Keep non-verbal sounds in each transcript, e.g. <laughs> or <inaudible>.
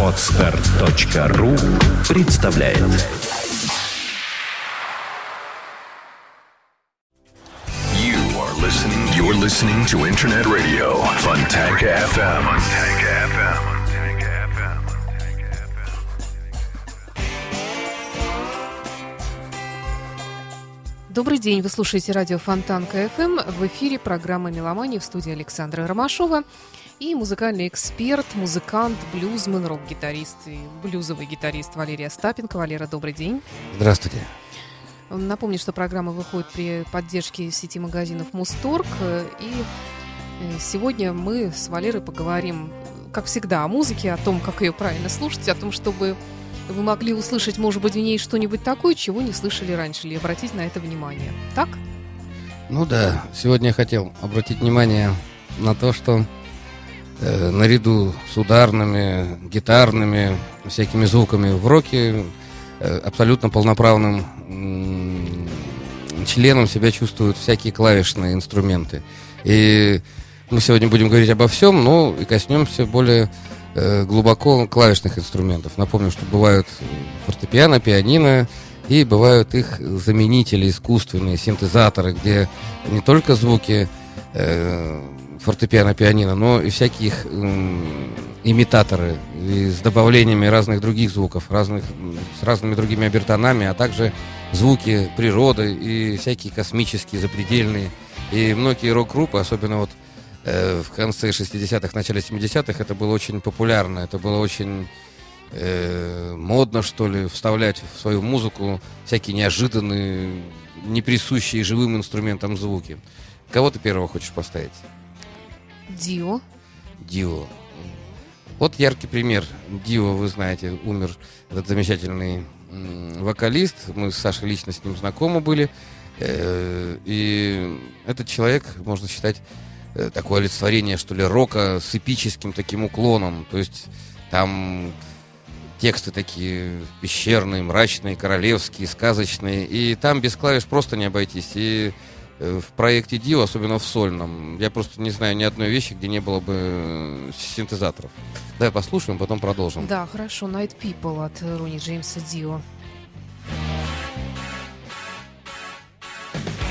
Отстар.ру представляет You are listening. You're listening to Internet Radio Funtank FM. Funtank FM. Добрый день, вы слушаете радио Фонтанка ФМ. В эфире программа «Меломания» в студии Александра Ромашова. И музыкальный эксперт, музыкант, блюзмен, рок-гитарист и блюзовый гитарист Валерия Остапенко. Валера, добрый день. Здравствуйте. Напомню, что программа выходит при поддержке сети магазинов Мусторг. И э, сегодня мы с Валерой поговорим, как всегда, о музыке, о том, как ее правильно слушать, о том, чтобы вы могли услышать, может быть, в ней что-нибудь такое, чего не слышали раньше, или обратить на это внимание. Так? Ну да, сегодня я хотел обратить внимание на то, что э, наряду с ударными, гитарными, всякими звуками в роке э, абсолютно полноправным м, членом себя чувствуют всякие клавишные инструменты. И мы сегодня будем говорить обо всем, но и коснемся более э, глубоко клавишных инструментов. Напомню, что бывают фортепиано, пианино, и бывают их заменители искусственные, синтезаторы, где не только звуки э, фортепиано, пианино, но и всякие их м, имитаторы и с добавлениями разных других звуков, разных, с разными другими обертонами, а также звуки природы и всякие космические, запредельные. И многие рок-группы, особенно вот э, в конце 60-х, начале 70-х, это было очень популярно, это было очень э, модно, что ли, вставлять в свою музыку всякие неожиданные, не присущие живым инструментам звуки. Кого ты первого хочешь поставить? Дио. Дио. Вот яркий пример. Дио, вы знаете, умер этот замечательный вокалист. Мы с Сашей лично с ним знакомы были. Э, И этот человек, можно считать, э, такое олицетворение, что ли, рока с эпическим таким уклоном. То есть там тексты такие пещерные, мрачные, королевские, сказочные. И там без клавиш просто не обойтись. И в проекте Дио, особенно в сольном, я просто не знаю ни одной вещи, где не было бы э, синтезаторов. Давай послушаем, потом продолжим. Да, хорошо. Night People от э, Руни Джеймса Дио. Do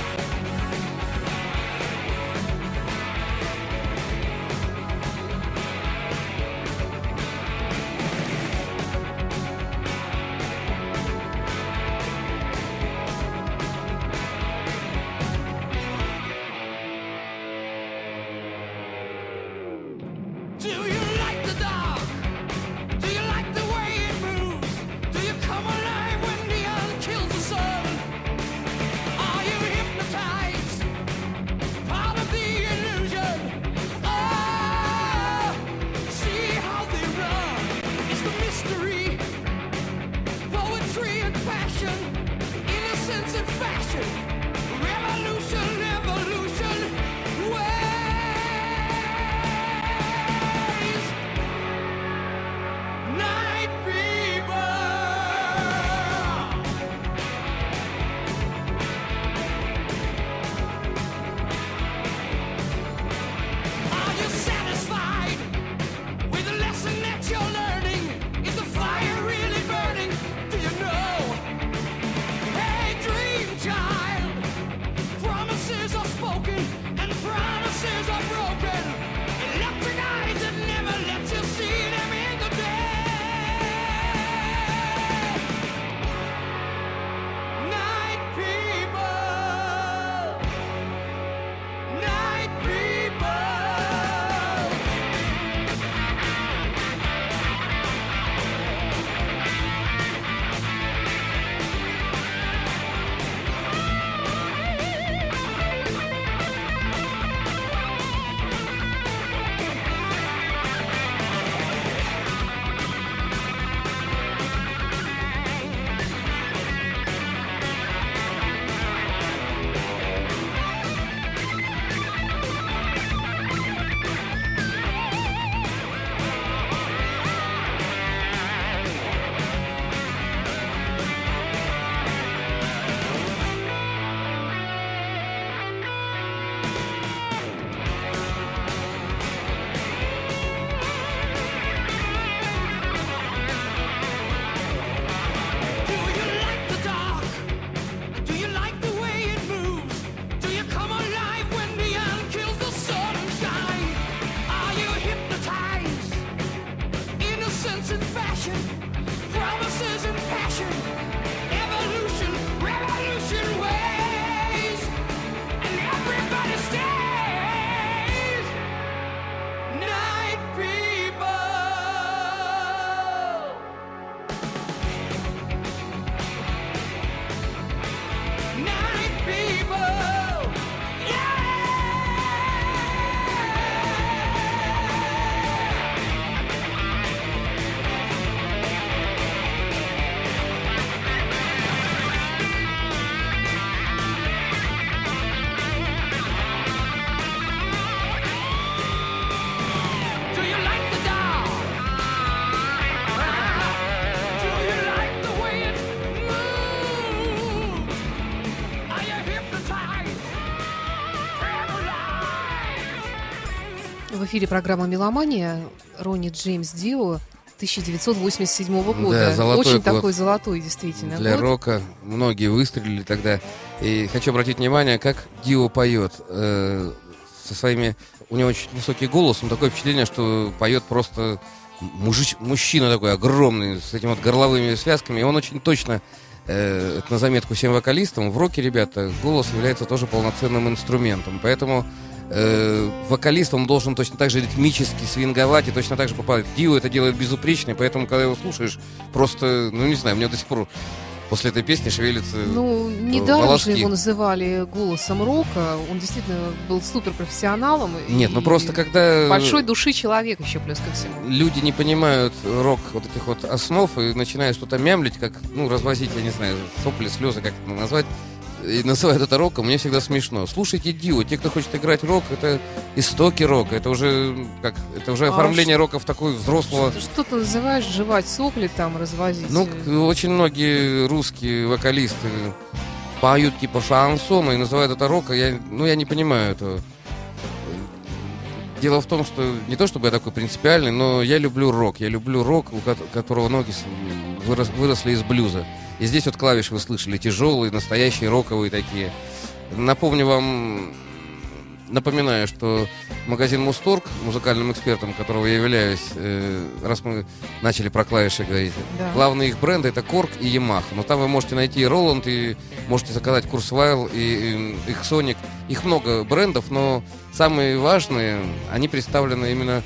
эфире программа «Меломания». Ронни Джеймс Дио 1987 года. Да, золотой Очень год. такой золотой, действительно. Для год. рока многие выстрелили тогда. И хочу обратить внимание, как Дио поет. э, со своими... У него очень высокий голос, но такое впечатление, что поет просто мужич, мужчина такой огромный, с этими вот горловыми связками. И он очень точно, э, это на заметку всем вокалистам, в роке, ребята, голос является тоже полноценным инструментом. Поэтому э, вокалист, он должен точно так же ритмически свинговать и точно так же попадать. Дио это делает безупречно, и поэтому, когда его слушаешь, просто, ну не знаю, у меня до сих пор после этой песни шевелится... Ну, недаром волоски. же его называли голосом рока. Он действительно был суперпрофессионалом. Нет, ну просто когда... Большой души человек еще плюс ко всему. люди не понимают рок вот этих вот основ и начинают что-то мямлить, как, ну, развозить, я не знаю, сопли, слезы, как это назвать, и называют это роком, мне всегда смешно. Слушайте Дио, те, кто хочет играть рок, это истоки рока, это уже, как, это уже А оформление рока в такой взрослого... Что, что ты называешь жевать сопли там, развозить? Ну, очень многие русские вокалисты поют типа шансона и называют это рок, а я, ну, я не понимаю этого. Дело в том, что не то чтобы я такой принципиальный, но я люблю рок. Я люблю рок, у ко- которого ноги вырос- выросли из блюза. И здесь вот клавиши вы слышали, тяжелые, настоящие роковые такие. Напомню вам, напоминаю, что магазин Мусторг, музыкальным экспертом которого я являюсь, э, раз мы начали про клавиши говорить, Да. главные их бренды это Корг и Yamaha. Но там вы можете найти и Roland, и можете заказать Kurzweil, и, и их Sonic. Их много брендов, но самые важные, они представлены именно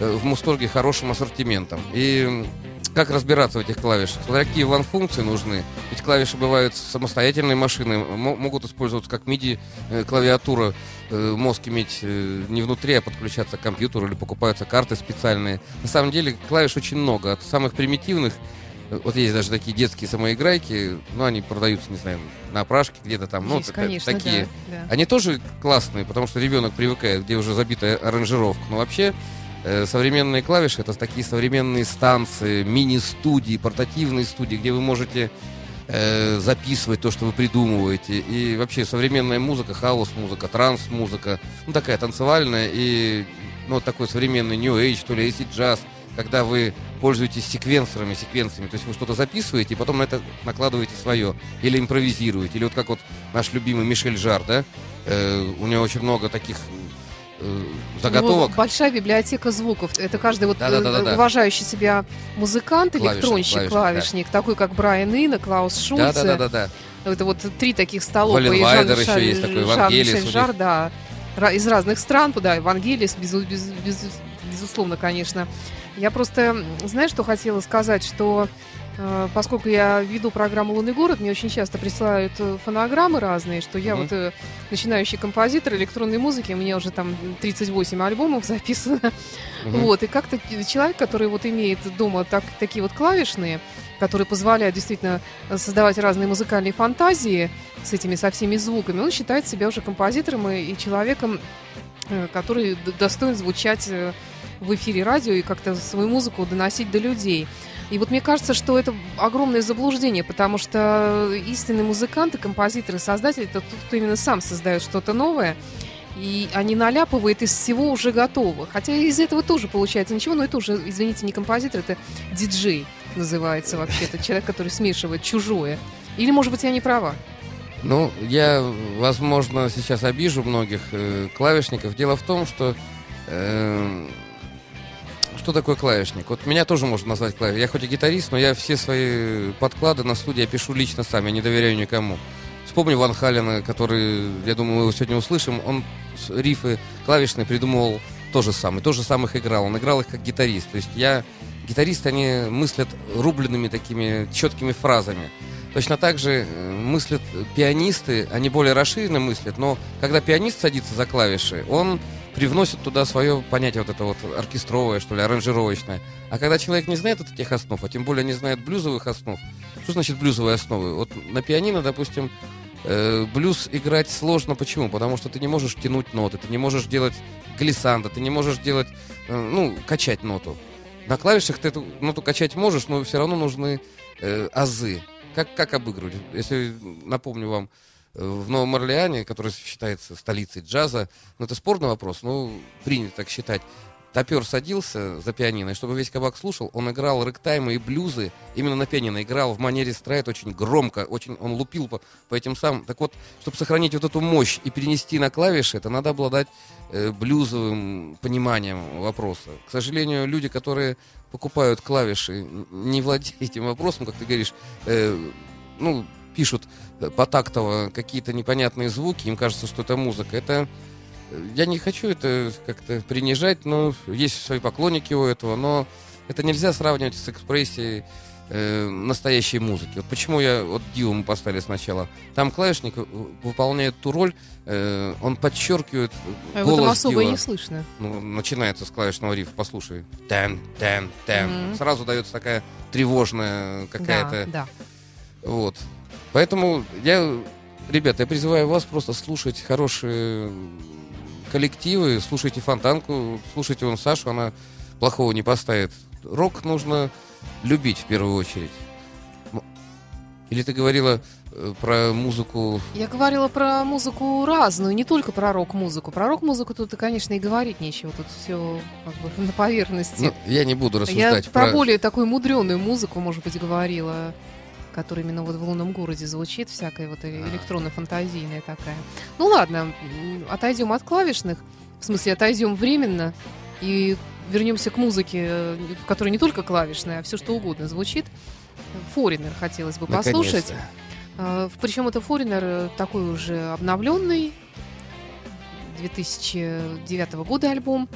э, в Мусторге хорошим ассортиментом. И как разбираться в этих клавишах? Смотря какие вам функции нужны. Ведь клавиши бывают самостоятельные машины, мо- могут использоваться как MIDI э, э, мозг иметь э, не внутри, а подключаться к компьютеру или покупаются карты специальные. На самом деле клавиш очень много, от самых примитивных вот есть даже такие детские самоиграйки, ну, они продаются, не знаю, на опрашке где-то там, ну, есть, конечно, такие. да, да. Они тоже классные, потому что ребенок привыкает, где уже забитая аранжировка. Но вообще современные клавиши это такие современные станции, мини-студии, портативные студии, где вы можете э, записывать то, что вы придумываете. И вообще современная музыка, хаос-музыка, транс-музыка, ну такая танцевальная и ну, такой современный New Age, то ли acid джаз, когда вы пользуетесь секвенсорами, секвенциями, то есть вы что-то записываете, и потом на это накладываете свое, или импровизируете, или вот как вот наш любимый Мишель Жар, да, Э, у него очень много таких э, заготовок. Ну, большая библиотека звуков. Это каждый вот Да-да-да-да-да. э, уважающий себя музыкант, Клавишник, электронщик, клавишник, клавишник, такой как Брайан Ина, Клаус Да, Шульце. да, да, да, да. Это вот три таких. Вален и Вайдер еще есть такой, Вангелис них. Жар, да. Из разных стран, да, Евангелис, безу- без- без- безусловно, конечно. Я просто, знаешь, что хотела сказать, что поскольку я веду программу «Лунный город», мне очень часто присылают э, фонограммы разные, что я вот э, начинающий композитор электронной музыки, у меня уже там 38 альбомов <laughs> записано. Вот, и как-то человек, который вот имеет дома так, такие вот клавишные, которые позволяют действительно э, создавать разные музыкальные фантазии с этими, со всеми звуками, он считает себя уже композитором и, и человеком, э, который достоин звучать э, в эфире радио и как-то свою музыку доносить до людей. И вот мне кажется, что это огромное заблуждение, потому что истинные музыканты, композиторы, создатели, это тот, кто именно сам создает что-то новое, и они наляпывают из всего уже готового. Хотя из этого тоже получается ничего, но это уже, извините, не композитор, это диджей называется вообще. Это <laughs> человек, который смешивает чужое. Или, может быть, я не права. Ну, я, возможно, сейчас обижу многих э, клавишников. Дело в том, что э, что такое клавишник? Вот меня тоже можно назвать клавишником. Я хоть и гитарист, но я все свои подклады на студии я пишу лично сам, я не доверяю никому. Вспомню Ван Халена, который, я думаю, мы его сегодня услышим. Он рифы клавишные придумывал тоже сам, и тоже сам их играл. Он играл их как гитарист. То есть я... Гитаристы, они мыслят рубленными такими четкими фразами. Точно так же э, мыслят пианисты, они более расширенно мыслят, но когда пианист садится за клавиши, он привносит туда свое понятие вот это вот оркестровое, что ли, аранжировочное. А когда человек не знает вот этих основ, а тем более не знает блюзовых основ, что значит блюзовые основы? Вот на пианино, допустим, э, блюз играть сложно. Почему? Потому что ты не можешь тянуть ноты, ты не можешь делать глиссандо, ты не можешь делать, э, ну, качать ноту. На клавишах ты эту ноту качать можешь, но все равно нужны э, азы. Как, как обыгрывать? Если напомню вам, в Новом Орлеане, который считается столицей джаза, ну это спорный вопрос, ну принято так считать, топер садился за пианино, и чтобы весь кабак слушал, он играл рэктаймы и блюзы именно на пианино. Играл в манере страйт очень громко, очень он лупил по, по этим самым. Так вот, чтобы сохранить вот эту мощь и перенести на клавиши, это надо обладать э, блюзовым пониманием вопроса. К сожалению, люди, которые покупают клавиши, не владеют этим вопросом, как ты говоришь, э, ну, пишут потактово какие-то непонятные звуки, им кажется, что это музыка. Это я не хочу это как-то принижать, но есть свои поклонники у этого, но это нельзя сравнивать с экспрессией э, настоящей музыки. Вот почему я вот Диву мы поставили сначала. Там клавишник выполняет ту роль, э, он подчеркивает а голос его особо не слышно. Ну, начинается с клавишного рифа, послушай. Тен, тен. Мгм. Сразу дается такая тревожная какая-то Да, да. вот. Поэтому я, ребята, я призываю вас просто слушать хорошие коллективы, слушайте Фонтанку, слушайте вон Сашу, она плохого не поставит. Рок нужно любить в первую очередь. Или ты говорила э, про музыку... Я говорила про музыку разную, не только про рок-музыку. Про рок-музыку тут, конечно, и говорить нечего. Тут все как бы <laughs> на поверхности. Ну, я не буду Я рассуждать про более такую мудреную музыку, может быть, говорила, которая именно вот в лунном городе звучит, всякая вот электронно-фантазийная такая. Ну ладно, отойдем от клавишных, в смысле, отойдем временно и вернемся к музыке, э, в которой не только клавишная, а все что угодно звучит. Форинер хотелось бы послушать. Наконец-то. Причем это Форинер такой уже обновленный, 2009 года альбом.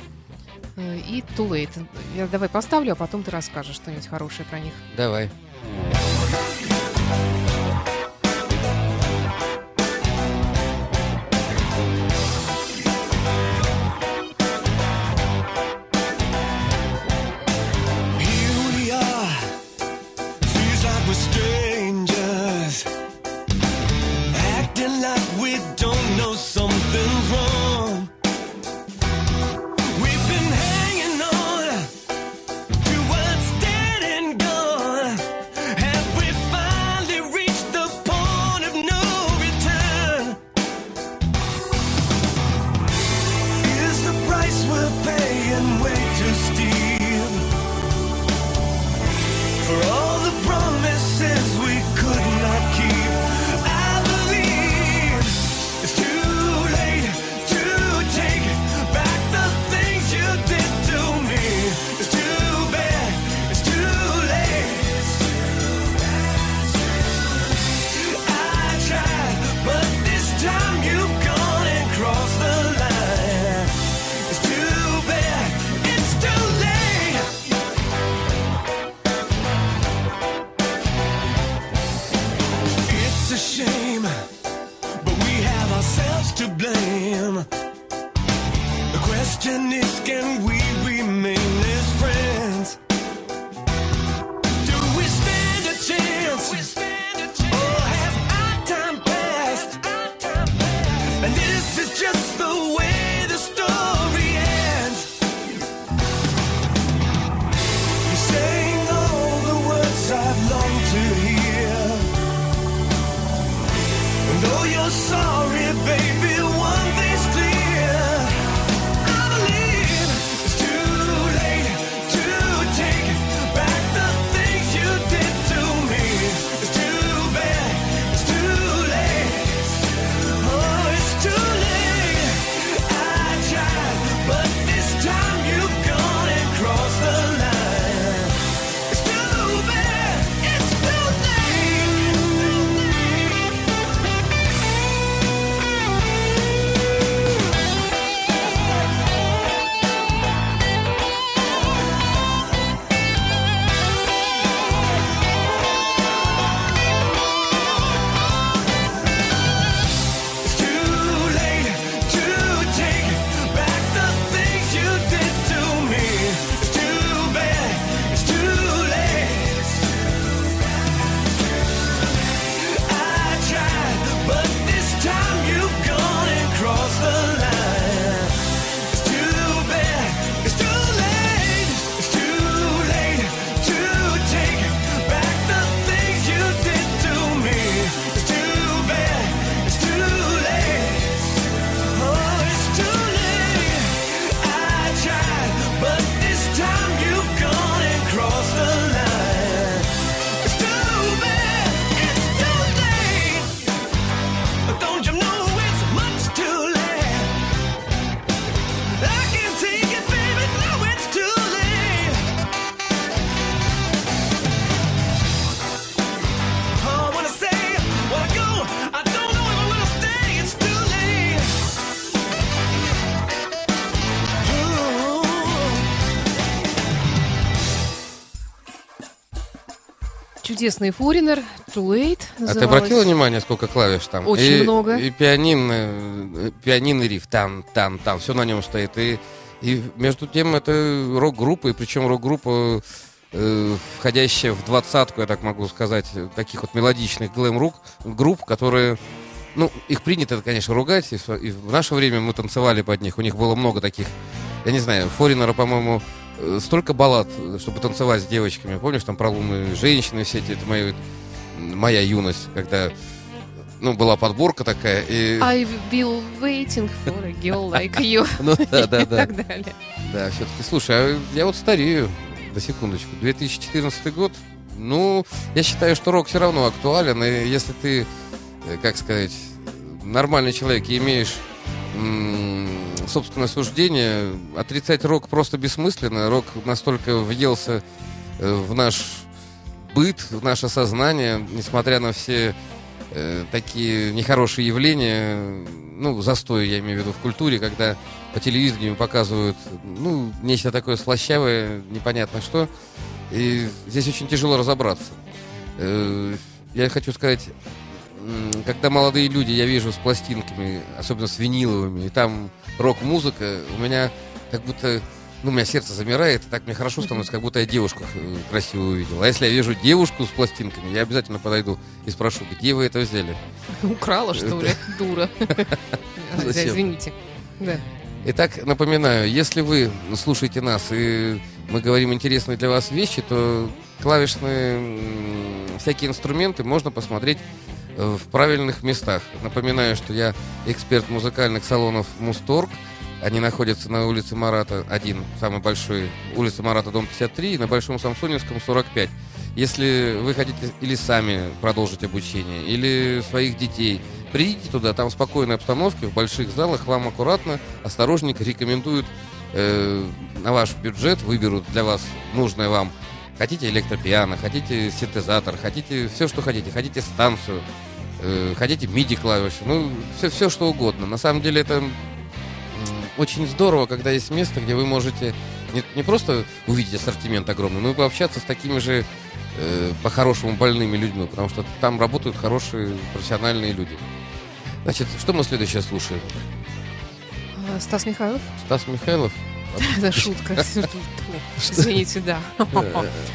э, И Too Late. Я давай поставлю, а потом ты расскажешь что-нибудь хорошее про них. Давай. Here Чудесный Foreigner, Too Late А ты называлась. обратила внимание, сколько клавиш там? Очень И- много. И пианино, э, пианино риф, там, там, там, все на нем стоит. И, и между тем это рок-группа, и причем рок-группа, э, входящая в двадцатку, я так могу сказать, э, таких вот мелодичных глэм-рук, групп, которые, ну, их принято, конечно, ругать, и, в- наше время мы танцевали под них, у них было много таких, я не знаю, Форинера, по-моему, э, столько баллад, э, чтобы танцевать с девочками, помнишь, там про лунные женщины все эти, это мои моя юность, когда ну, была подборка такая, и... I've been waiting for a girl like you. <laughs> Ну, да, да, И да. так далее. Да, все-таки, слушай, а я вот старею, до секундочку, 2014 год, ну, я считаю, что рок все равно актуален, и если ты, э, как сказать, нормальный человек и имеешь собственное суждение, отрицать рок просто бессмысленно, рок настолько въелся э, в наш быт, в наше сознание, несмотря на все э, такие нехорошие явления, ну, застой, я имею в виду, в культуре, когда по телевидению показывают, ну, нечто такое слащавое, непонятно что, и здесь очень тяжело разобраться. Э, Я хочу сказать, когда молодые люди я вижу с пластинками, особенно с виниловыми, и там рок-музыка, у меня как будто, ну, у меня сердце замирает, и так мне хорошо становится, как будто я девушку э, красивую увидел. А если я вижу девушку с пластинками, я обязательно подойду и спрошу, где вы это взяли? <laughs> Украла, что ли? <laughs> Дура. <laughs> Извините. Да. Итак, напоминаю, если вы слушаете нас и мы говорим интересные для вас вещи, то клавишные всякие инструменты можно посмотреть в правильных местах. Напоминаю, что я эксперт музыкальных салонов Мусторг. Они находятся на улице Марата 1, самый большой, улица Марата, дом 53, и на Большом Самсоневском 45. Если вы хотите или сами продолжить обучение, или своих детей, придите туда, там в спокойной обстановке, в больших залах, вам аккуратно, осторожненько рекомендуют э, на ваш бюджет, выберут для вас нужное вам. Хотите электропиано, хотите синтезатор, хотите все, что хотите, хотите станцию, э, хотите MIDI-клавиши, ну, все, все, что угодно. На самом деле это очень здорово, когда есть место, где вы можете не, не просто увидеть ассортимент огромный, но и пообщаться с такими же э, по-хорошему больными людьми, потому что там работают хорошие профессиональные люди. Значит, что мы следующее слушаем? А, Стас Михайлов? Стас Михайлов? Это шутка. <laughs> Извините, да.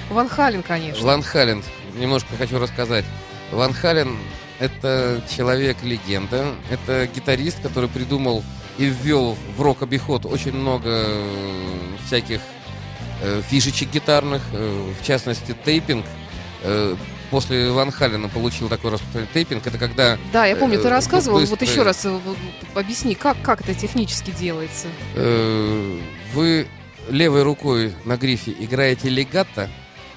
Ван Хален, конечно. Ван Хален. Немножко хочу рассказать. Ван Хален — это человек-легенда. Это гитарист, который придумал и ввел в рок-обиход очень много э, всяких э, фишечек гитарных, э, в частности, тейпинг. Э, После Ван Халена получил такой распространение. Тейпинг — это когда Да, я помню, ты э, рассказывал. Вот быстрый- еще раз э, вот объясни, как, как это технически делается. Э, вы левой рукой на грифе играете легато,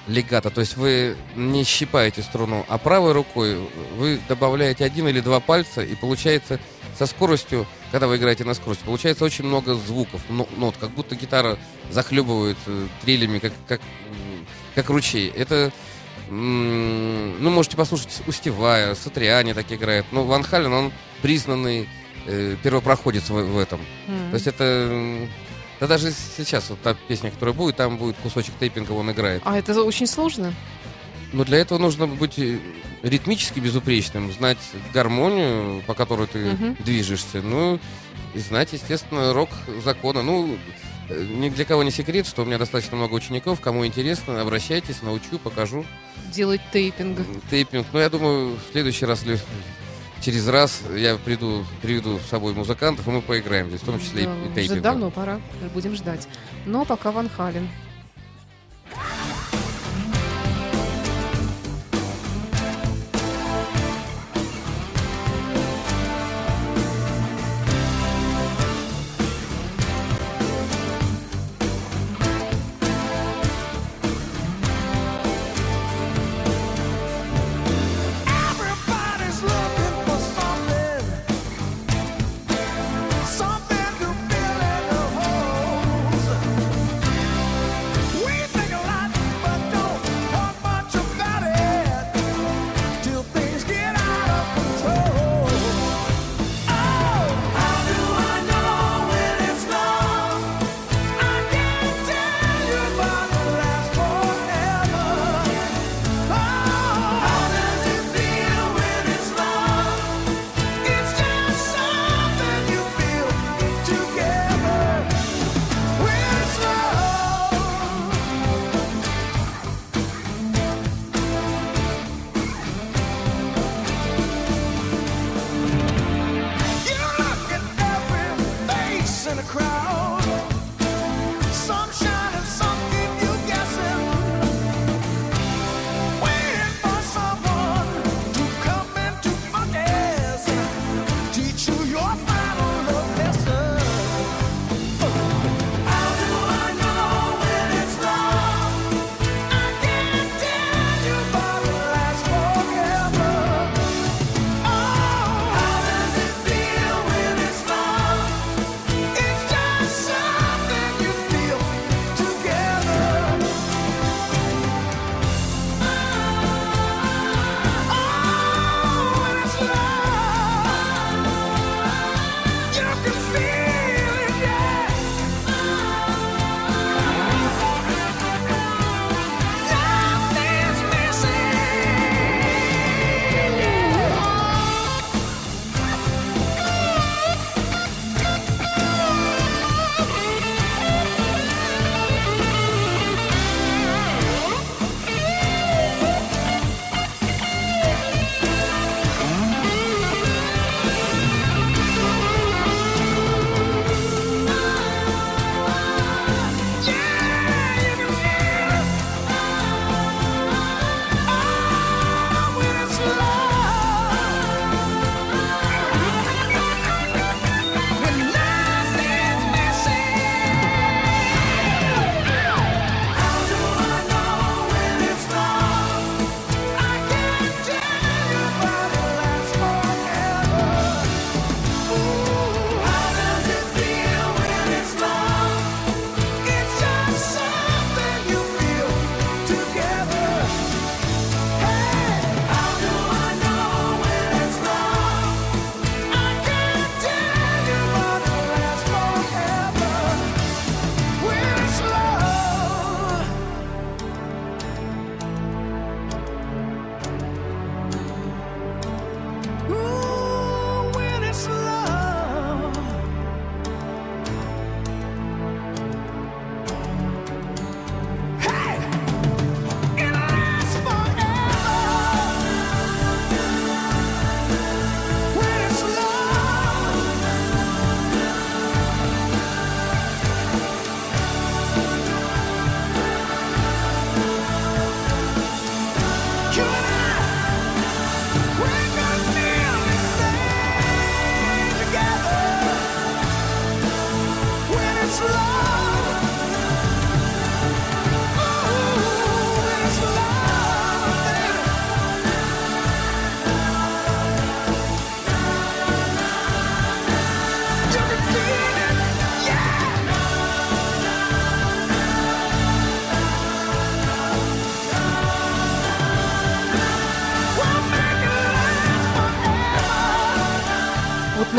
легато, то есть вы не щипаете струну, а правой рукой вы добавляете один или два пальца, и получается со скоростью, когда вы играете на скорость, получается очень много звуков, но- нот, как будто гитара захлебывает э, трелями, как, как, как ручей. Это, ну, можете послушать у Стивая, Сатриани так играет. Но Ван Хален, он признанный э, первопроходец в, в этом. М. То есть это... Да даже сейчас вот та песня, которая будет, там будет кусочек тейпинга, он играет. А это очень сложно? Но для этого нужно быть э, ритмически безупречным, знать гармонию, по которой ты Мгм. движешься, ну, и знать, естественно, рок закона. Ну, э, ни для кого не секрет, что у меня достаточно много учеников. Кому интересно, обращайтесь, научу, покажу. Делать тейпинг. Тейпинг. Ну, я думаю, в следующий раз или через раз я приду, приведу с собой музыкантов, и мы поиграем здесь, в том числе и- Да, и Уже тейпингом. давно пора. Будем ждать. Но пока Ван Хален.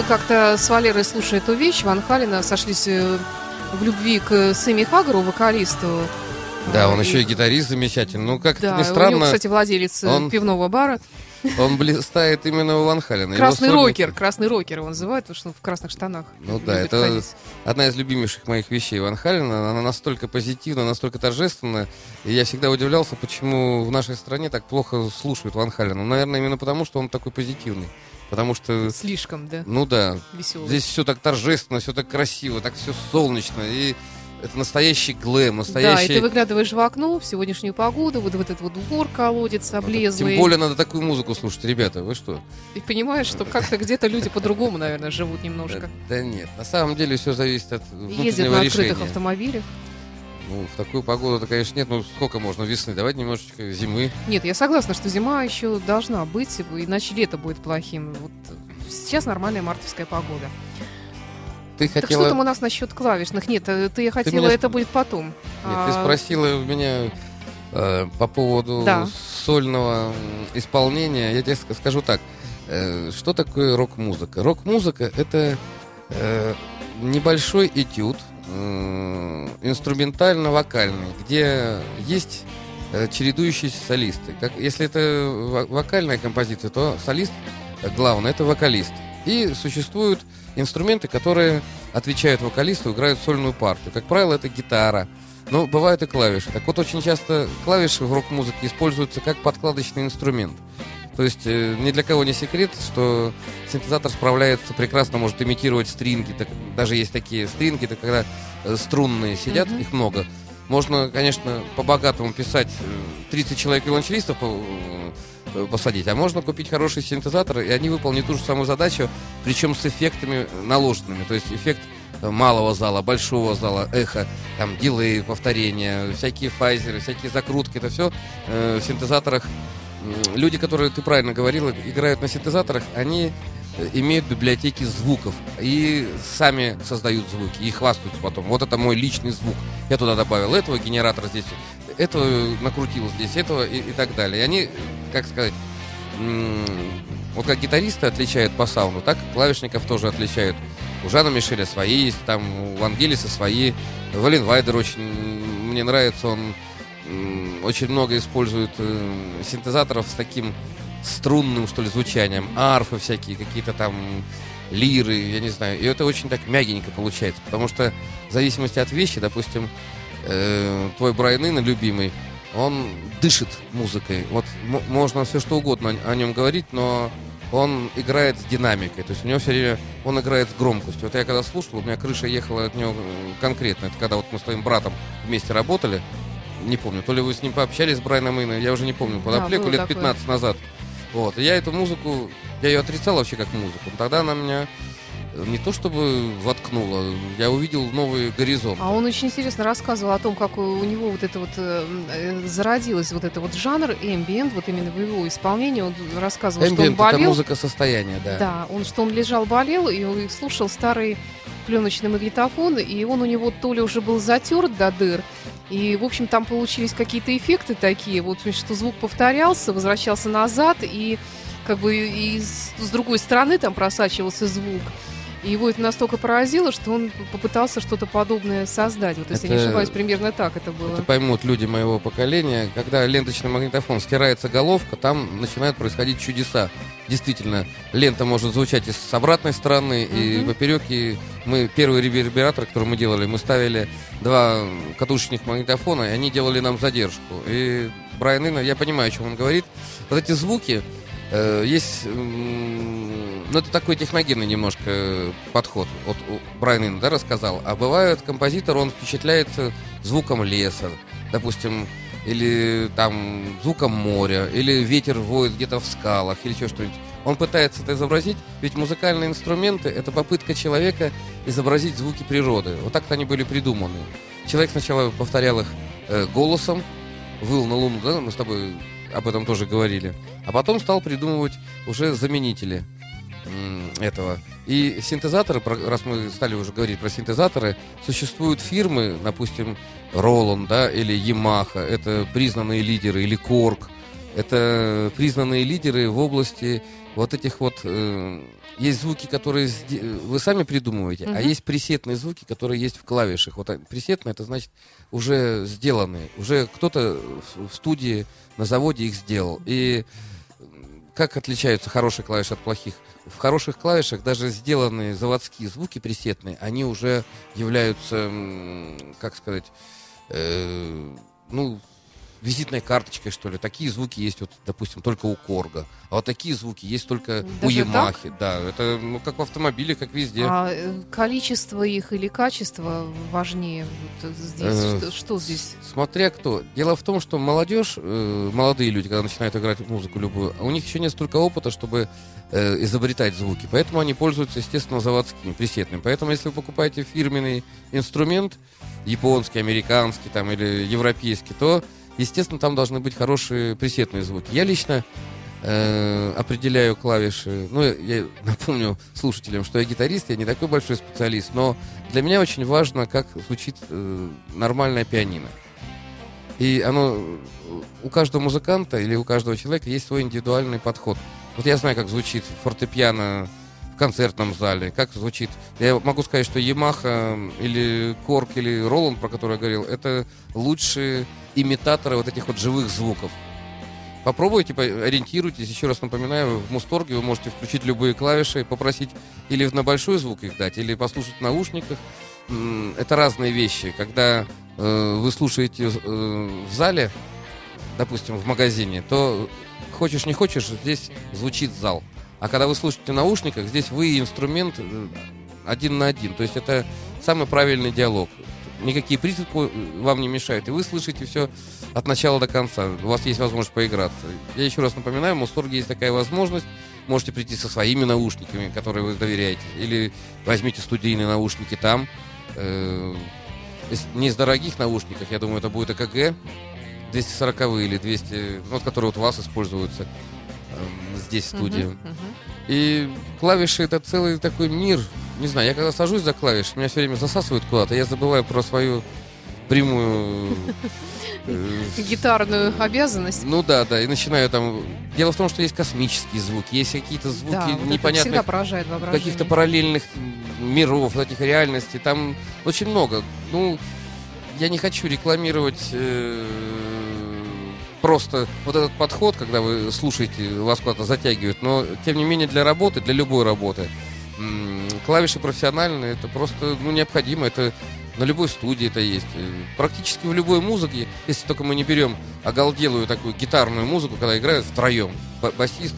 Как-то с Валерой, слушая эту вещь, Ван Халина сошлись э, в любви к Сэмми Хагару, вокалисту. Да, он еще и гитарист замечательный. Ну, как Да, это ни у него, странно, кстати, владелец э, он- пивного бара. Он блистает именно у Ван Халена. Его Красный сольник- рокер, красный рокер его называют, потому что он в красных штанах. Ну да, это ходить. одна из любимейших моих вещей Ван Халена. Она настолько позитивна, настолько торжественна. И я всегда удивлялся, почему в нашей стране так плохо слушают Ван Халена. Ну, наверное, именно потому, что он такой позитивный. Потому что, Слишком, да, ну да, веселый. здесь все так торжественно, все так красиво, так все солнечно. И это настоящий глэм, Да, и настоящий... ты выглядываешь в окно в сегодняшнюю погоду, вот, вот этот вот двор колодец облезлый. Тем более надо такую музыку слушать, ребята, вы что? И понимаешь, что как-то где-то люди по-другому, наверное, живут немножко. Да, нет, на самом деле все зависит от Ездят на открытых автомобилях. Ну, в такую погоду-то, конечно, нет. Ну, сколько можно весны? Давайте немножечко зимы. Нет, я согласна, что зима еще должна быть, иначе лето будет плохим. Вот сейчас нормальная мартовская погода. Ты Так хотела... что там у нас насчет клавишных? Нет, э, ты хотела, меня это будет потом. Нет, А, ты спросила у меня э, по поводу Да. сольного исполнения. Я тебе ск- скажу так. Э, что такое рок-музыка? Рок-музыка — это э, небольшой этюд, э, инструментально-вокальный, где есть э, чередующиеся солисты. Как, если это во- вокальная композиция, то солист э, главный — это вокалист. И существуют инструменты, которые отвечают вокалисту, играют сольную партию. Как правило, это гитара. Но бывают и клавиши. Так вот, очень часто клавиши в рок-музыке используются как подкладочный инструмент. То есть э, ни для кого не секрет, что синтезатор справляется прекрасно, может имитировать стринги. Так, даже есть такие стринги, это когда э, струнные сидят, Мгм. их много. Можно, конечно, по-богатому писать э, 30 человек виолончелистов э, посадить, а можно купить хороший синтезатор, и они выполнят ту же самую задачу, причем с эффектами наложенными. То есть эффект э, малого зала, большого зала, эхо, там дилей, повторения, всякие файзеры, всякие закрутки, это все в синтезаторах. Люди, которые, ты правильно говорила, играют на синтезаторах, они э, имеют библиотеки звуков и сами создают звуки и хвастаются потом. Вот это мой личный звук. Я туда добавил этого генератора здесь, этого накрутил здесь, этого и, и так далее. И они, как сказать, вот как гитаристы отличают по саунду, так клавишников тоже отличают. У Жана Мишеля свои есть, там у Вангелиса свои. Вален Вайдер очень мне нравится, он очень много использует э, синтезаторов с таким струнным, что ли, звучанием. Арфы всякие, какие-то там лиры, я не знаю. И это очень так мягенько получается, потому что в зависимости от вещи, допустим, э, твой Брайан Инна, любимый, он дышит музыкой. Вот можно все что угодно о, нем говорить, но он играет с динамикой. То есть у него все время он играет с громкостью. Вот я когда слушал, у меня крыша ехала от него э, конкретно. Это когда вот мы с твоим братом вместе работали. Не помню, то ли вы с ним пообщались с Брайаном Инна, я уже не помню, подоплеку было лет такое. 15 назад. Вот. И я эту музыку, я ее отрицал вообще как музыку. Но Тогда она меня не то чтобы воткнула, я увидел новый горизонт. А он очень интересно рассказывал о том, как у него вот это вот э, э, зародилось вот это вот жанр эмбиент, вот именно в его исполнении. Он рассказывал, что он Эмбиент это болел. музыка состояния, да. Да, он что он лежал, болел, и он слушал старый пленочный магнитофон, и он у него то ли уже был затерт до дыр, и, в общем, там получились какие-то эффекты такие, вот, что звук повторялся, возвращался назад, и как бы и с, с другой стороны там просачивался звук. И его это настолько поразило, что он попытался что-то подобное создать. Вот, если не Это- ошибаюсь, примерно так это было. Это поймут люди моего поколения. Когда ленточный магнитофон стирается головка, там начинают происходить чудеса. Действительно, лента может звучать и с обратной стороны, и Мгм. поперек. И мы первый ревербератор, который мы делали, мы ставили два катушечных магнитофона, и они делали нам задержку. И Брайан Инна, я понимаю, о чем он говорит. Вот эти звуки, э, есть... м, Ну, это такой техногенный немножко э, подход. Вот Брайан Инна, да, рассказал. А бывает композитор, он впечатляется звуком леса, допустим, или там звуком моря, или ветер воет где-то в скалах, или еще что-нибудь. Он пытается это изобразить, ведь музыкальные инструменты — это попытка человека изобразить звуки природы. Вот так-то они были придуманы. Человек сначала повторял их э, голосом, выл на луну, да, мы с тобой об этом тоже говорили, а потом стал придумывать уже заменители этого. И синтезаторы, раз мы стали уже говорить про синтезаторы, существуют фирмы, допустим, Roland, да, или Yamaha, это признанные лидеры, или Korg, Это признанные лидеры в области вот этих вот... э, есть звуки, которые вы сами придумываете, а Мгм. есть пресетные звуки, которые есть в клавишах. Вот а, пресетные, это значит уже сделанные. Уже кто-то в, студии, на заводе их сделал. И как отличаются хорошие клавиши от плохих? В хороших клавишах даже сделанные заводские звуки пресетные, они уже являются, как сказать, э, ну, визитной карточкой, что ли. Такие звуки есть, вот, допустим, только у Корга. А вот такие звуки есть только у Даже Ямахи. Да, это ну, как в автомобиле, как везде. А э, количество их или качество важнее вот здесь? Э, Что, что здесь? Смотря кто. Дело в том, что молодежь, э, молодые люди, когда начинают играть в музыку любую, у них еще нет столько опыта, чтобы э, изобретать звуки. Поэтому они пользуются, естественно, заводскими, пресетными. Поэтому, если вы покупаете фирменный инструмент, японский, американский там, или европейский, то, естественно, там должны быть хорошие пресетные звуки. Я лично э, определяю клавиши. Ну, я напомню слушателям, что я гитарист, я не такой большой специалист, но для меня очень важно, как звучит э, нормальное пианино. И оно у каждого музыканта или у каждого человека есть свой индивидуальный подход. Вот я знаю, как звучит фортепиано в концертном зале, как звучит. Я могу сказать, что Yamaha или Корк или Роланд, про который я говорил, это лучшие имитаторы вот этих вот живых звуков. Попробуйте, по- ориентируйтесь. Еще раз напоминаю, в Мусторге вы можете включить любые клавиши, попросить или на большой звук их дать, или послушать в наушниках. Это разные вещи. Когда э, вы слушаете э, в зале, допустим, в магазине, то хочешь не хочешь, здесь звучит зал. А когда вы слушаете в наушниках, здесь вы инструмент э, один на один. То есть это самый правильный диалог. Никакие призывы вам не мешают. И вы слышите все от начала до конца. У вас есть возможность поиграться. Я еще раз напоминаю, в Мусторге есть такая возможность. Можете прийти со своими наушниками, которые вы доверяете. Или возьмите студийные наушники там. Э, не из дорогих наушников, я думаю, это будет ЭКГ 240 или 200, ну, вот, которые вот у вас используются здесь в студии. Мгм, мгм. И клавиши это целый такой мир. Не знаю, я когда сажусь за клавиш, меня все время засасывают куда-то, я забываю про свою прямую... <laughs> э, Гитарную обязанность. Ну да, да, и начинаю там... Дело в том, что есть космические звуки, есть какие-то звуки да, вот это всегда непонятных поражает воображение. каких-то параллельных миров, вот этих реальностей. Там очень много. Ну, я не хочу рекламировать э, просто вот этот подход, когда вы слушаете, вас куда-то затягивают, но тем не менее для работы, для любой работы, клавиши профессиональные, это просто ну, необходимо, это на любой студии это есть. Э, Практически в любой музыке, если только мы не берем оголделую такую гитарную музыку, когда играют втроем, ба- басист,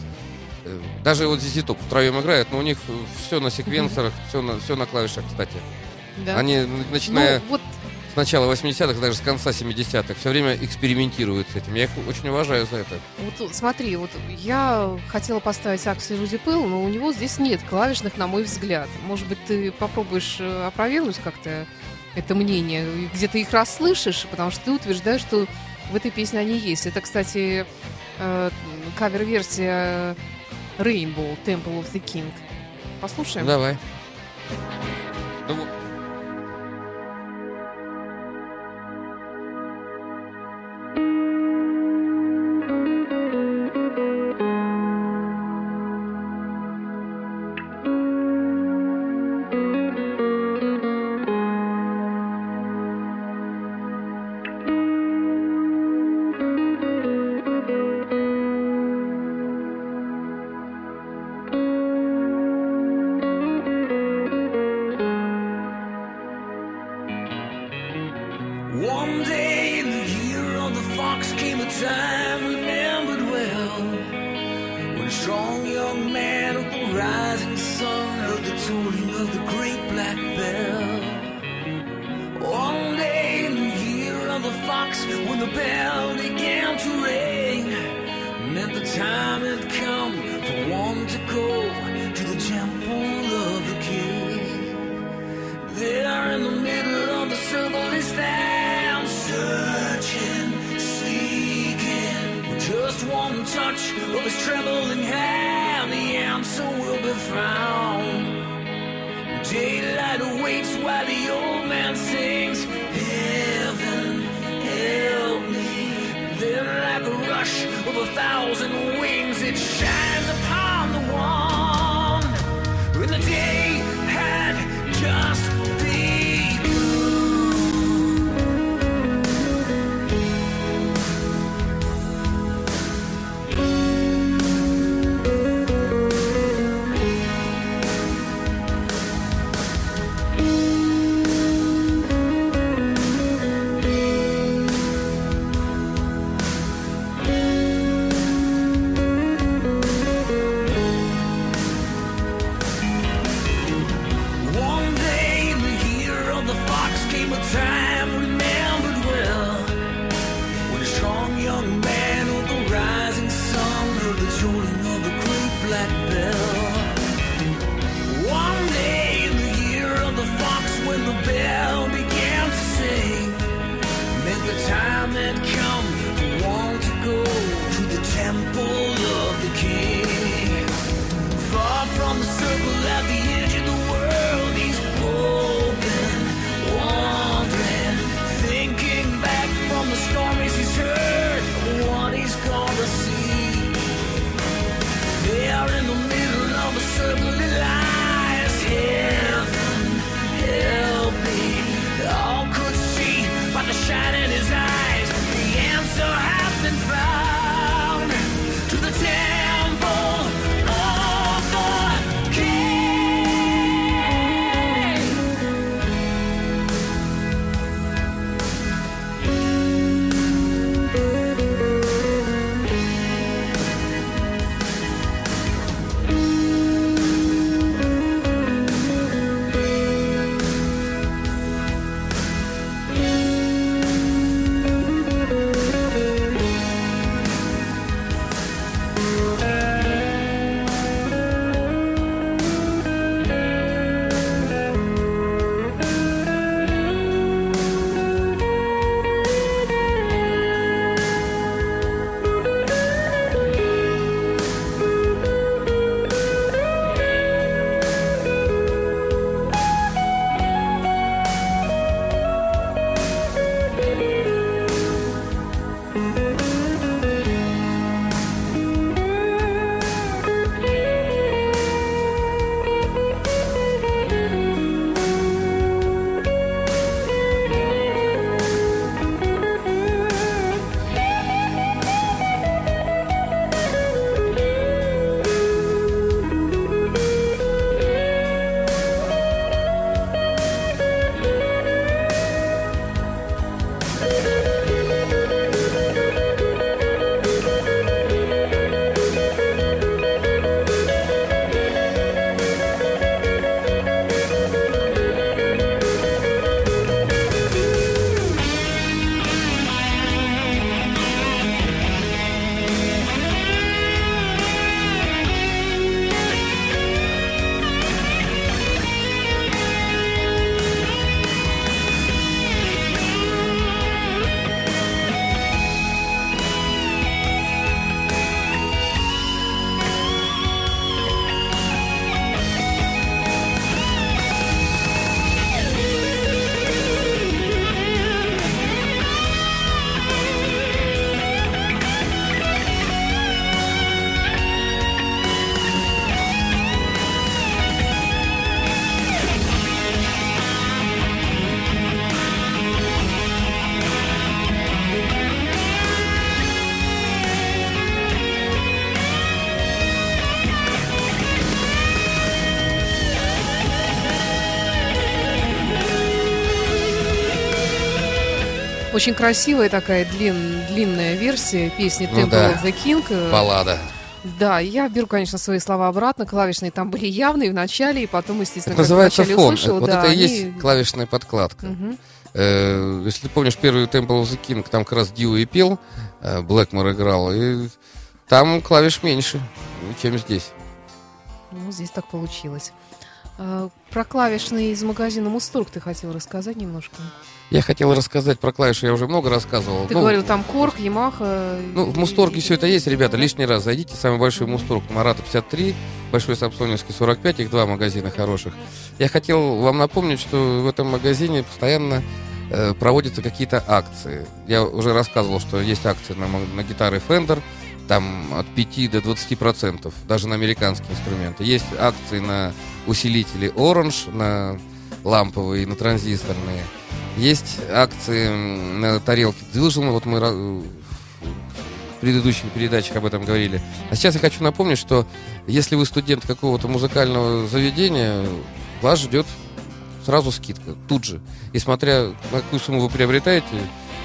э, даже вот здесь топ втроем играют, но у них все на секвенсорах, все на, все на клавишах, кстати. Да. Они, начиная Ну, вот начала 80-х, даже с конца 70-х, все время экспериментируют с этим. Я их очень уважаю за это. Вот смотри, вот я хотела поставить Аксли Руди Пыл, но у него здесь нет клавишных, на мой взгляд. Может быть, ты попробуешь э, опровергнуть как-то это мнение, где ты их расслышишь, потому что ты утверждаешь, что в этой песне они есть. Это, кстати, э, кавер-версия Rainbow, Temple of the King. Послушаем? Давай. Ну, Очень красивая такая длин, длинная версия песни Ну Temple да. of the King. Э, Баллада. Да, я беру, конечно, свои слова обратно. Клавишные там были явные в начале, и потом, естественно, Это как называется вначале фон. услышала, вот да, это и они- есть клавишная подкладка. Э, если ты помнишь первый Temple of the King, там как раз Дьюи пел, э, Блэкмор играл, и там клавиш меньше, чем здесь. Ну, здесь так получилось. А, Про клавишные из магазина Мусторг ты хотел рассказать немножко? Я хотел рассказать про клавиши, я уже много рассказывал. Ты Ну, говорил, там Корг, Ямаха. Ну, в Мусторге все это есть, ребята, лишний раз зайдите. Самый большой Мусторг Марата 53, Большой Самсоневский 45, их два магазина хороших. Я хотел вам напомнить, что в этом магазине постоянно э, проводятся какие-то акции. Я уже рассказывал, что есть акции на, на гитары Fender, там от 5 до 20 процентов, даже на американские инструменты. Есть акции на усилители Orange, на ламповые, на транзисторные. Есть акции на тарелке Дзилжина, вот мы в предыдущих передачах об этом говорили. А сейчас я хочу напомнить, что если вы студент какого-то музыкального заведения, вас ждет сразу скидка, тут же. И смотря на какую сумму вы приобретаете,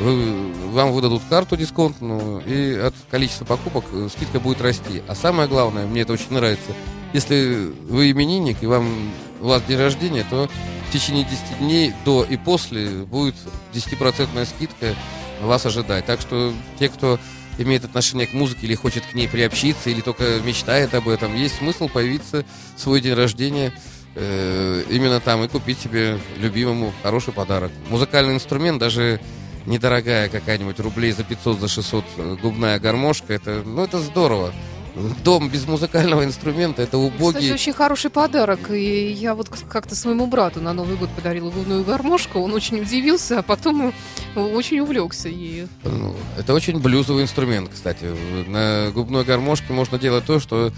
вы, вам выдадут карту дисконтную, и от количества покупок э, скидка будет расти. А самое главное, мне это очень нравится, если вы именинник, и вам, у вас день рождения, то в течение 10 дней до и после будет 10% скидка вас ожидать. Так что те, кто имеет отношение к музыке или хочет к ней приобщиться, или только мечтает об этом, есть смысл появиться в свой день рождения э, именно там и купить себе любимому хороший подарок. Музыкальный инструмент, даже недорогая какая-нибудь рублей за 500, за 600 э, губная гармошка, это, ну, это здорово. Дом без музыкального инструмента это убогий. Кстати, очень хороший подарок. И я вот как-то своему брату на Новый год подарила губную гармошку. Он очень удивился, а потом очень увлекся ею. Ну, это очень блюзовый инструмент, кстати. На губной гармошке можно делать то, что...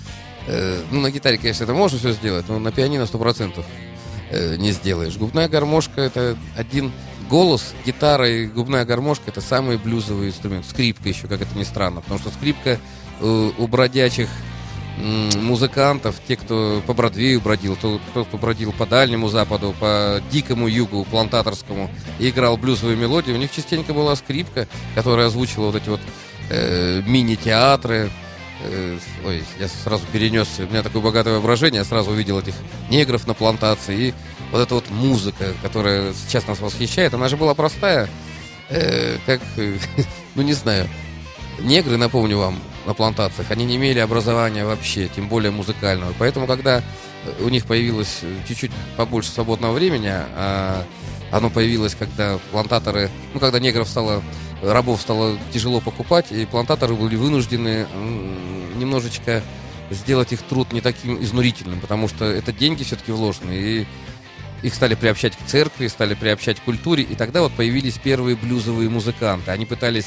Э, ну, на гитаре, конечно, это можно все сделать, но на пианино 100% э, не сделаешь. Губная гармошка это один голос, гитара и губная гармошка это самый блюзовый инструмент. Скрипка еще, как это ни странно, потому что скрипка э, у бродячих музыкантов, те, кто по Бродвею бродил, тот, кто бродил по Дальнему Западу, по Дикому Югу, плантаторскому, и играл блюзовые мелодии, у них частенько была скрипка, которая озвучила вот эти вот э, мини-театры. Э, ой, я сразу перенесся, у меня такое богатое воображение, я сразу увидел этих негров на плантации, и вот эта вот музыка, которая сейчас нас восхищает, она же была простая, э, как, <laughs> ну не знаю, негры, напомню вам, на плантациях, они не имели образования вообще, тем более музыкального. Поэтому, когда у них появилось чуть-чуть побольше свободного времени, а оно появилось, когда плантаторы, ну, когда негров стало, рабов стало тяжело покупать, и плантаторы были вынуждены немножечко сделать их труд не таким изнурительным, потому что это деньги все-таки вложены, и их стали приобщать к церкви, стали приобщать к культуре, и тогда вот появились первые блюзовые музыканты. Они пытались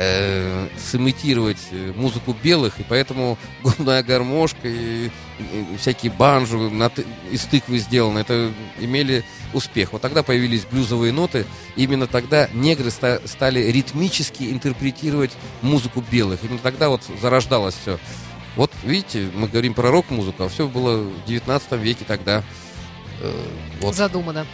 э, сымитировать э, музыку белых, и поэтому <laughs> губная гармошка и, и всякие банджи на, из тыквы сделаны, это имели успех. Вот тогда появились блюзовые ноты, именно тогда негры ста, стали ритмически интерпретировать музыку белых. Именно тогда вот зарождалось все. Вот видите, мы говорим про рок-музыку, а все было в 19 веке тогда. Э, вот. Задумано.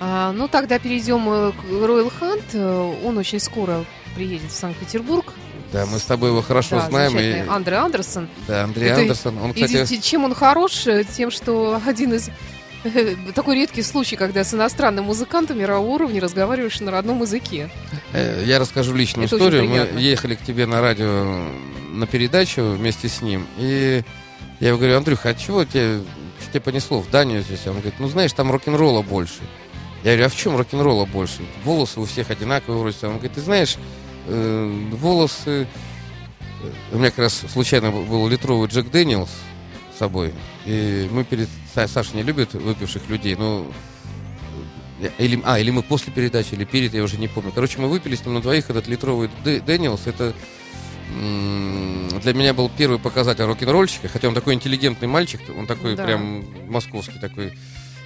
А, ну, тогда перейдем э, к Royal Hunt. Э, он очень скоро приедет в Санкт-Петербург. Да, мы с тобой его хорошо да, знаем. И... Андре Андерсон. Да, Андрей Это... Андерсон. Он, кстати... И, чем он хорош? Э, тем, что один из такой редкий случай, когда с иностранным музыкантом мирового уровня разговариваешь на родном языке. Я расскажу личную Это историю. Мы ехали к тебе на радио на передачу вместе с ним. И я ему говорю, Андрюха, а чего тебе, что тебе понесло в Данию здесь? Он говорит, ну знаешь, там рок-н-ролла больше. Я говорю, а в чем рок-н-ролла больше? Волосы у всех одинаковые вроде. Он говорит, ты знаешь, э, волосы... Э, у меня как раз случайно был литровый Jack Daniel's с собой. И мы перед... Саша не любит выпивших людей, но... Или, а, или мы после передачи, или перед, я уже не помню. Короче, мы выпили с ним на двоих этот литровый Daniel's. Это для меня был первый показатель рок-н-ролльщика, хотя он такой интеллигентный мальчик, он такой да. прям московский такой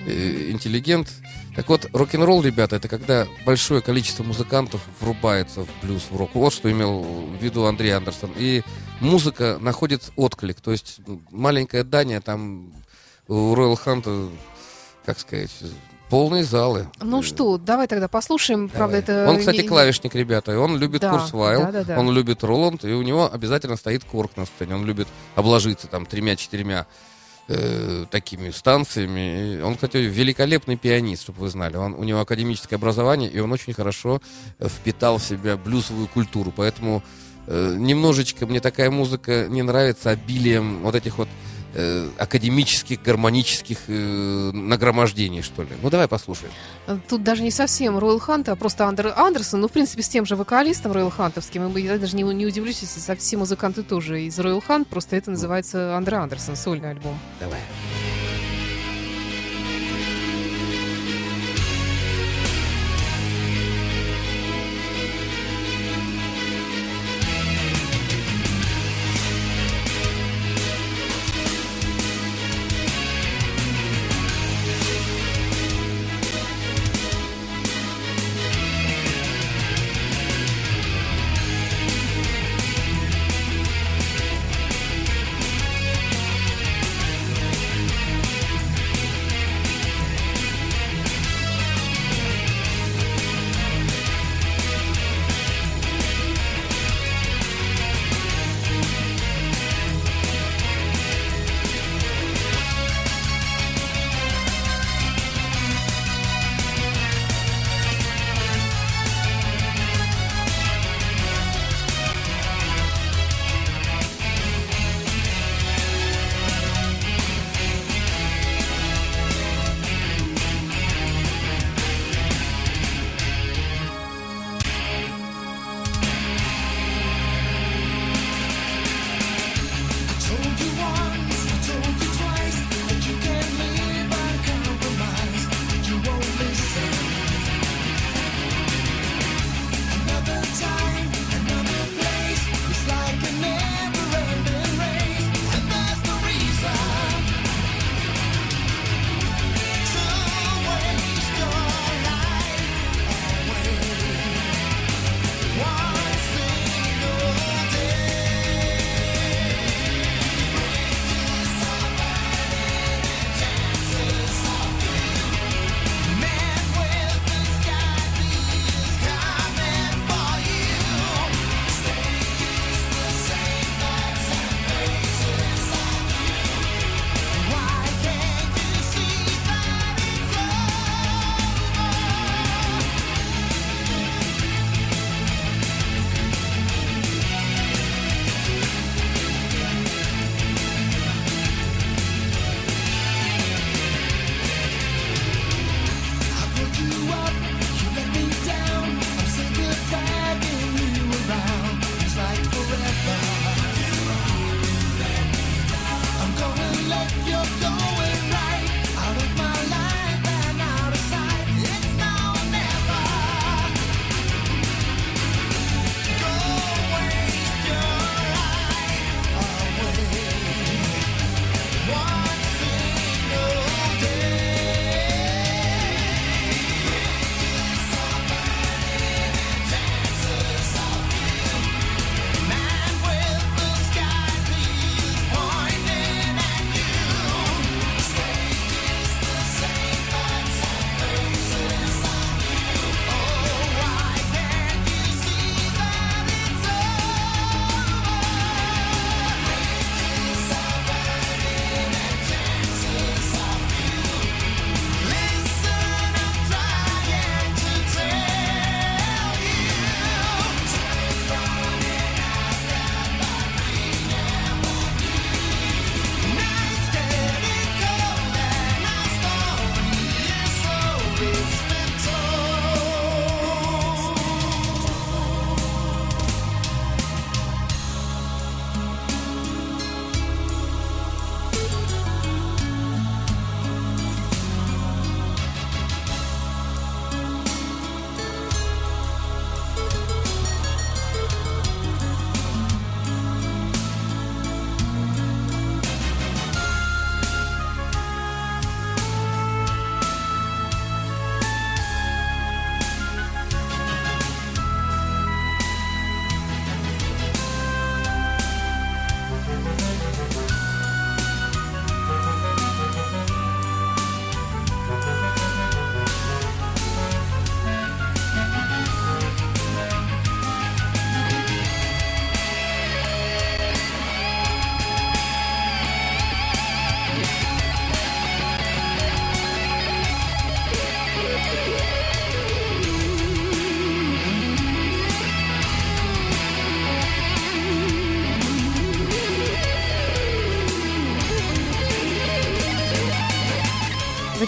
э, интеллигент. Так вот, рок-н-ролл, ребята, это когда большое количество музыкантов врубается в блюз, в рок. Вот что имел в виду Андрей Андерсон. И музыка находит отклик. То есть маленькое Дания, там у Royal Hunt, как сказать, полные залы. Ну что, давай тогда послушаем. Давай. Правда, это... Он, кстати, клавишник, ребята. Он любит да, Курсвайл, да, да, да. он любит Роланд, и у него обязательно стоит корк на сцене. Он любит обложиться там тремя-четырьмя э, такими станциями. Он, кстати, великолепный пианист, чтобы вы знали. Он, у него академическое образование, и он очень хорошо впитал в себя блюзовую культуру. Поэтому э, немножечко мне такая музыка не нравится обилием вот этих вот э, академических, гармонических э, нагромождений, что ли. Ну, давай послушаем. Тут даже не совсем Ройл Хант, а просто Андер Андерсон. Ну, в принципе, с тем же вокалистом Ройл Хантовским. Я даже не, не удивлюсь, если все музыканты тоже из Ройл Хант. Просто это называется Андре Андерсон, сольный альбом. Давай.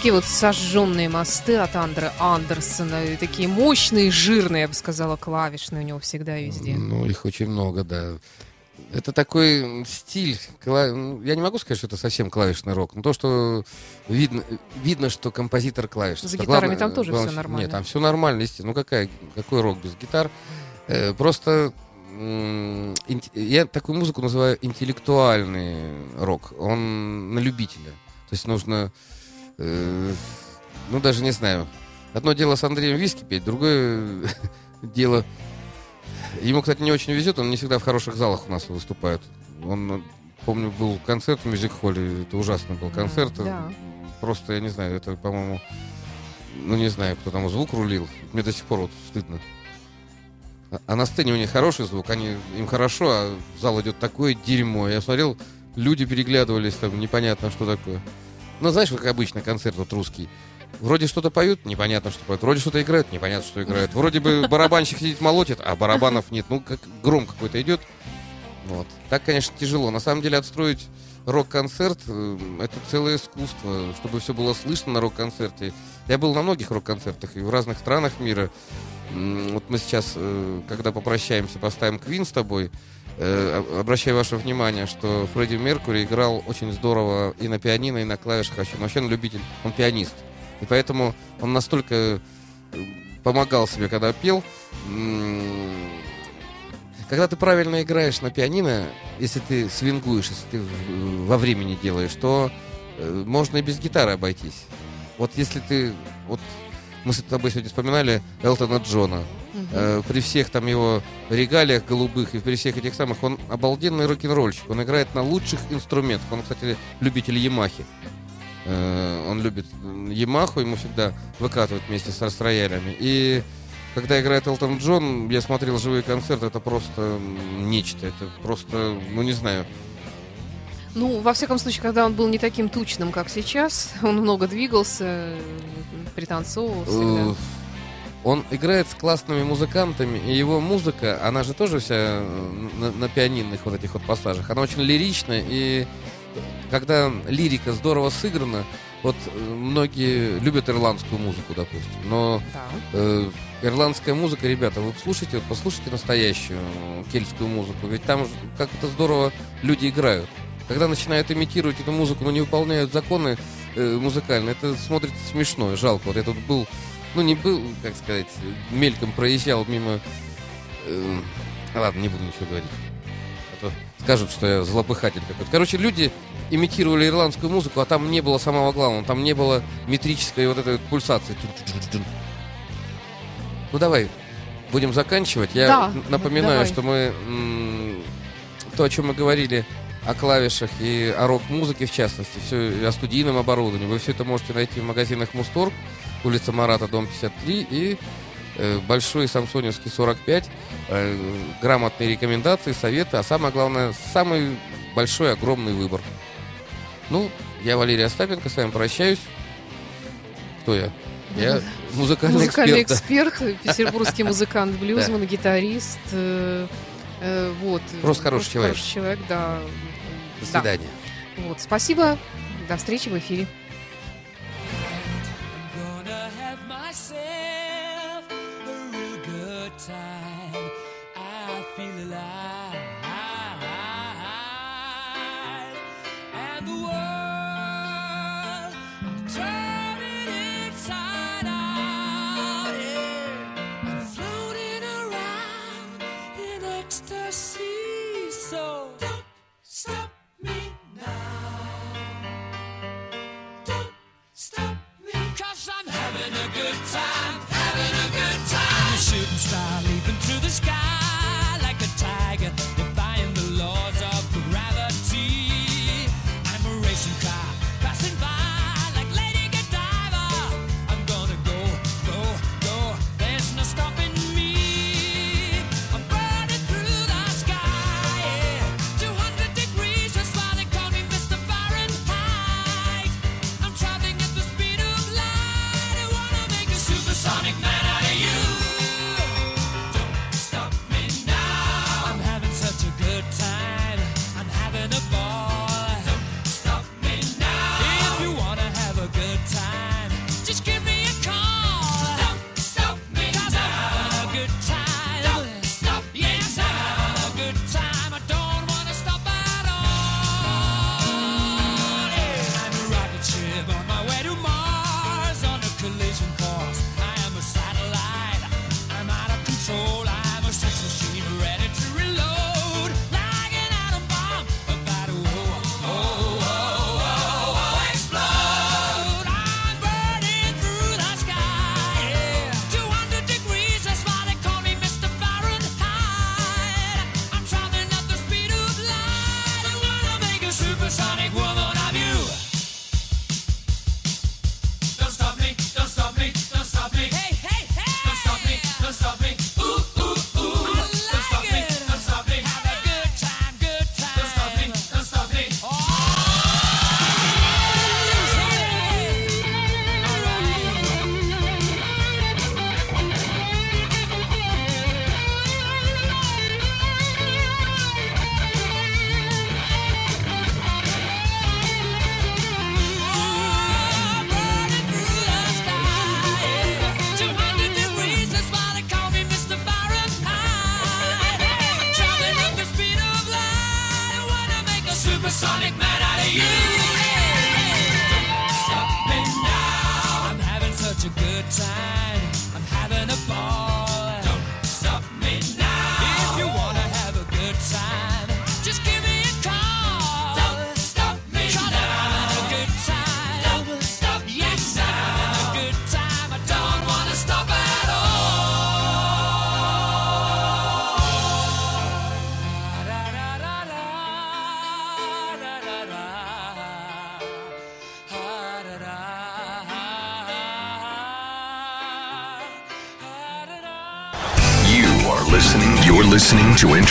Такие вот сожженные мосты от Андре Андерсона, и такие мощные, жирные, я бы сказала, клавишные у него всегда и везде. Ну, их очень много, да. Это такой стиль. ну, Я не могу сказать, что это совсем клавишный рок. Но то, что видно, видно что композитор клавиш. За гитарами там тоже всё что- нормально. Нет, там все нормально, естественно. Ну какая, какой рок без гитар? Э, просто я такую музыку называю интеллектуальный рок. Он на любителя. То есть нужно, э, ну даже не знаю. Одно дело с Андреем виски петь, другое <laughs> дело Ему, кстати, не очень везет, он не всегда в хороших залах у нас выступает. Он, помню, был концерт в мюзик-холле, это ужасный был концерт. Да. Просто, я не знаю, это, по-моему, ну, не знаю, кто там звук рулил. Мне до сих пор вот стыдно. А- А на сцене у них хороший звук, они, им хорошо, а в зал идет такое дерьмо. Я смотрел, люди переглядывались, там, непонятно, что такое. Ну, знаешь, как обычно концерт вот русский. Вроде что-то поют, непонятно, что поют. Вроде что-то играют, непонятно, что играют. Вроде бы барабанщик сидит молотит, а барабанов нет. Ну, как гром какой-то идет. Вот. Так, конечно, тяжело. На самом деле, отстроить рок-концерт э, это целое искусство, чтобы все было слышно на рок-концерте. Я был на многих рок-концертах и в разных странах мира. Вот мы сейчас, э, когда попрощаемся, поставим Квин с тобой. Э, об- Обращаю ваше внимание, что Фредди Меркури играл очень здорово и на пианино, и на клавишах. Вообще, вообще он любитель, он пианист. И поэтому он настолько э, помогал себе, когда пел. Когда ты правильно играешь на пианино, если ты свингуешь, если ты в- во времени делаешь, то э, можно и без гитары обойтись. Вот если ты... Вот мы с тобой сегодня вспоминали Элтона Джона. Э, при всех там его регалиях голубых и при всех этих самых, он обалденный рок-н-ролльщик. Он играет на лучших инструментах. Он, кстати, любитель Ямахи. Э, он любит Ямаху, ему всегда выкатывают вместе с, с роялями. И когда играет Элтон Джон, я смотрел живые концерты, это просто нечто. Это просто, ну не знаю. Ну, во всяком случае, когда он был не таким тучным, как сейчас, он много двигался, э, пританцовывал всегда. Он играет с классными музыкантами, и его музыка, она же тоже вся э, на, на пианинных вот этих вот пассажах, она очень лиричная, и когда лирика здорово сыграна, вот э, многие любят ирландскую музыку, допустим, но Да. э, ирландская музыка, ребята, вы слушайте, вот послушайте настоящую э, кельтскую музыку, ведь там как это здорово люди играют. Когда начинают имитировать эту музыку, но не выполняют законы э, музыкальные, это смотрится смешно и жалко. Вот я тут был, ну не был, как сказать, мельком проезжал мимо... э, ладно, не буду ничего говорить. А то скажут, что я злопыхатель какой-то. Короче, люди имитировали ирландскую музыку, а там не было самого главного, там не было метрической вот этой вот пульсации. Ну давай, будем заканчивать. Я Да, напоминаю, давай. что мы то, о чем мы говорили о клавишах и о рок-музыке в частности, все, о студийном оборудовании, вы все это можете найти в магазинах Мусторг, улица Марата, дом 53 и э, Большой Самсоневский 45. Э, грамотные рекомендации, советы, а самое главное, самый большой, огромный выбор. Ну, я Валерий Остапенко, с вами прощаюсь. Кто я? Я музыкальный, Музыкальный эксперт. эксперт, петербургский музыкант, блюзман, гитарист. э, Вот. Просто хороший человек. Хороший человек, да. До Да. свидания. Вот. Спасибо. До встречи в эфире. Say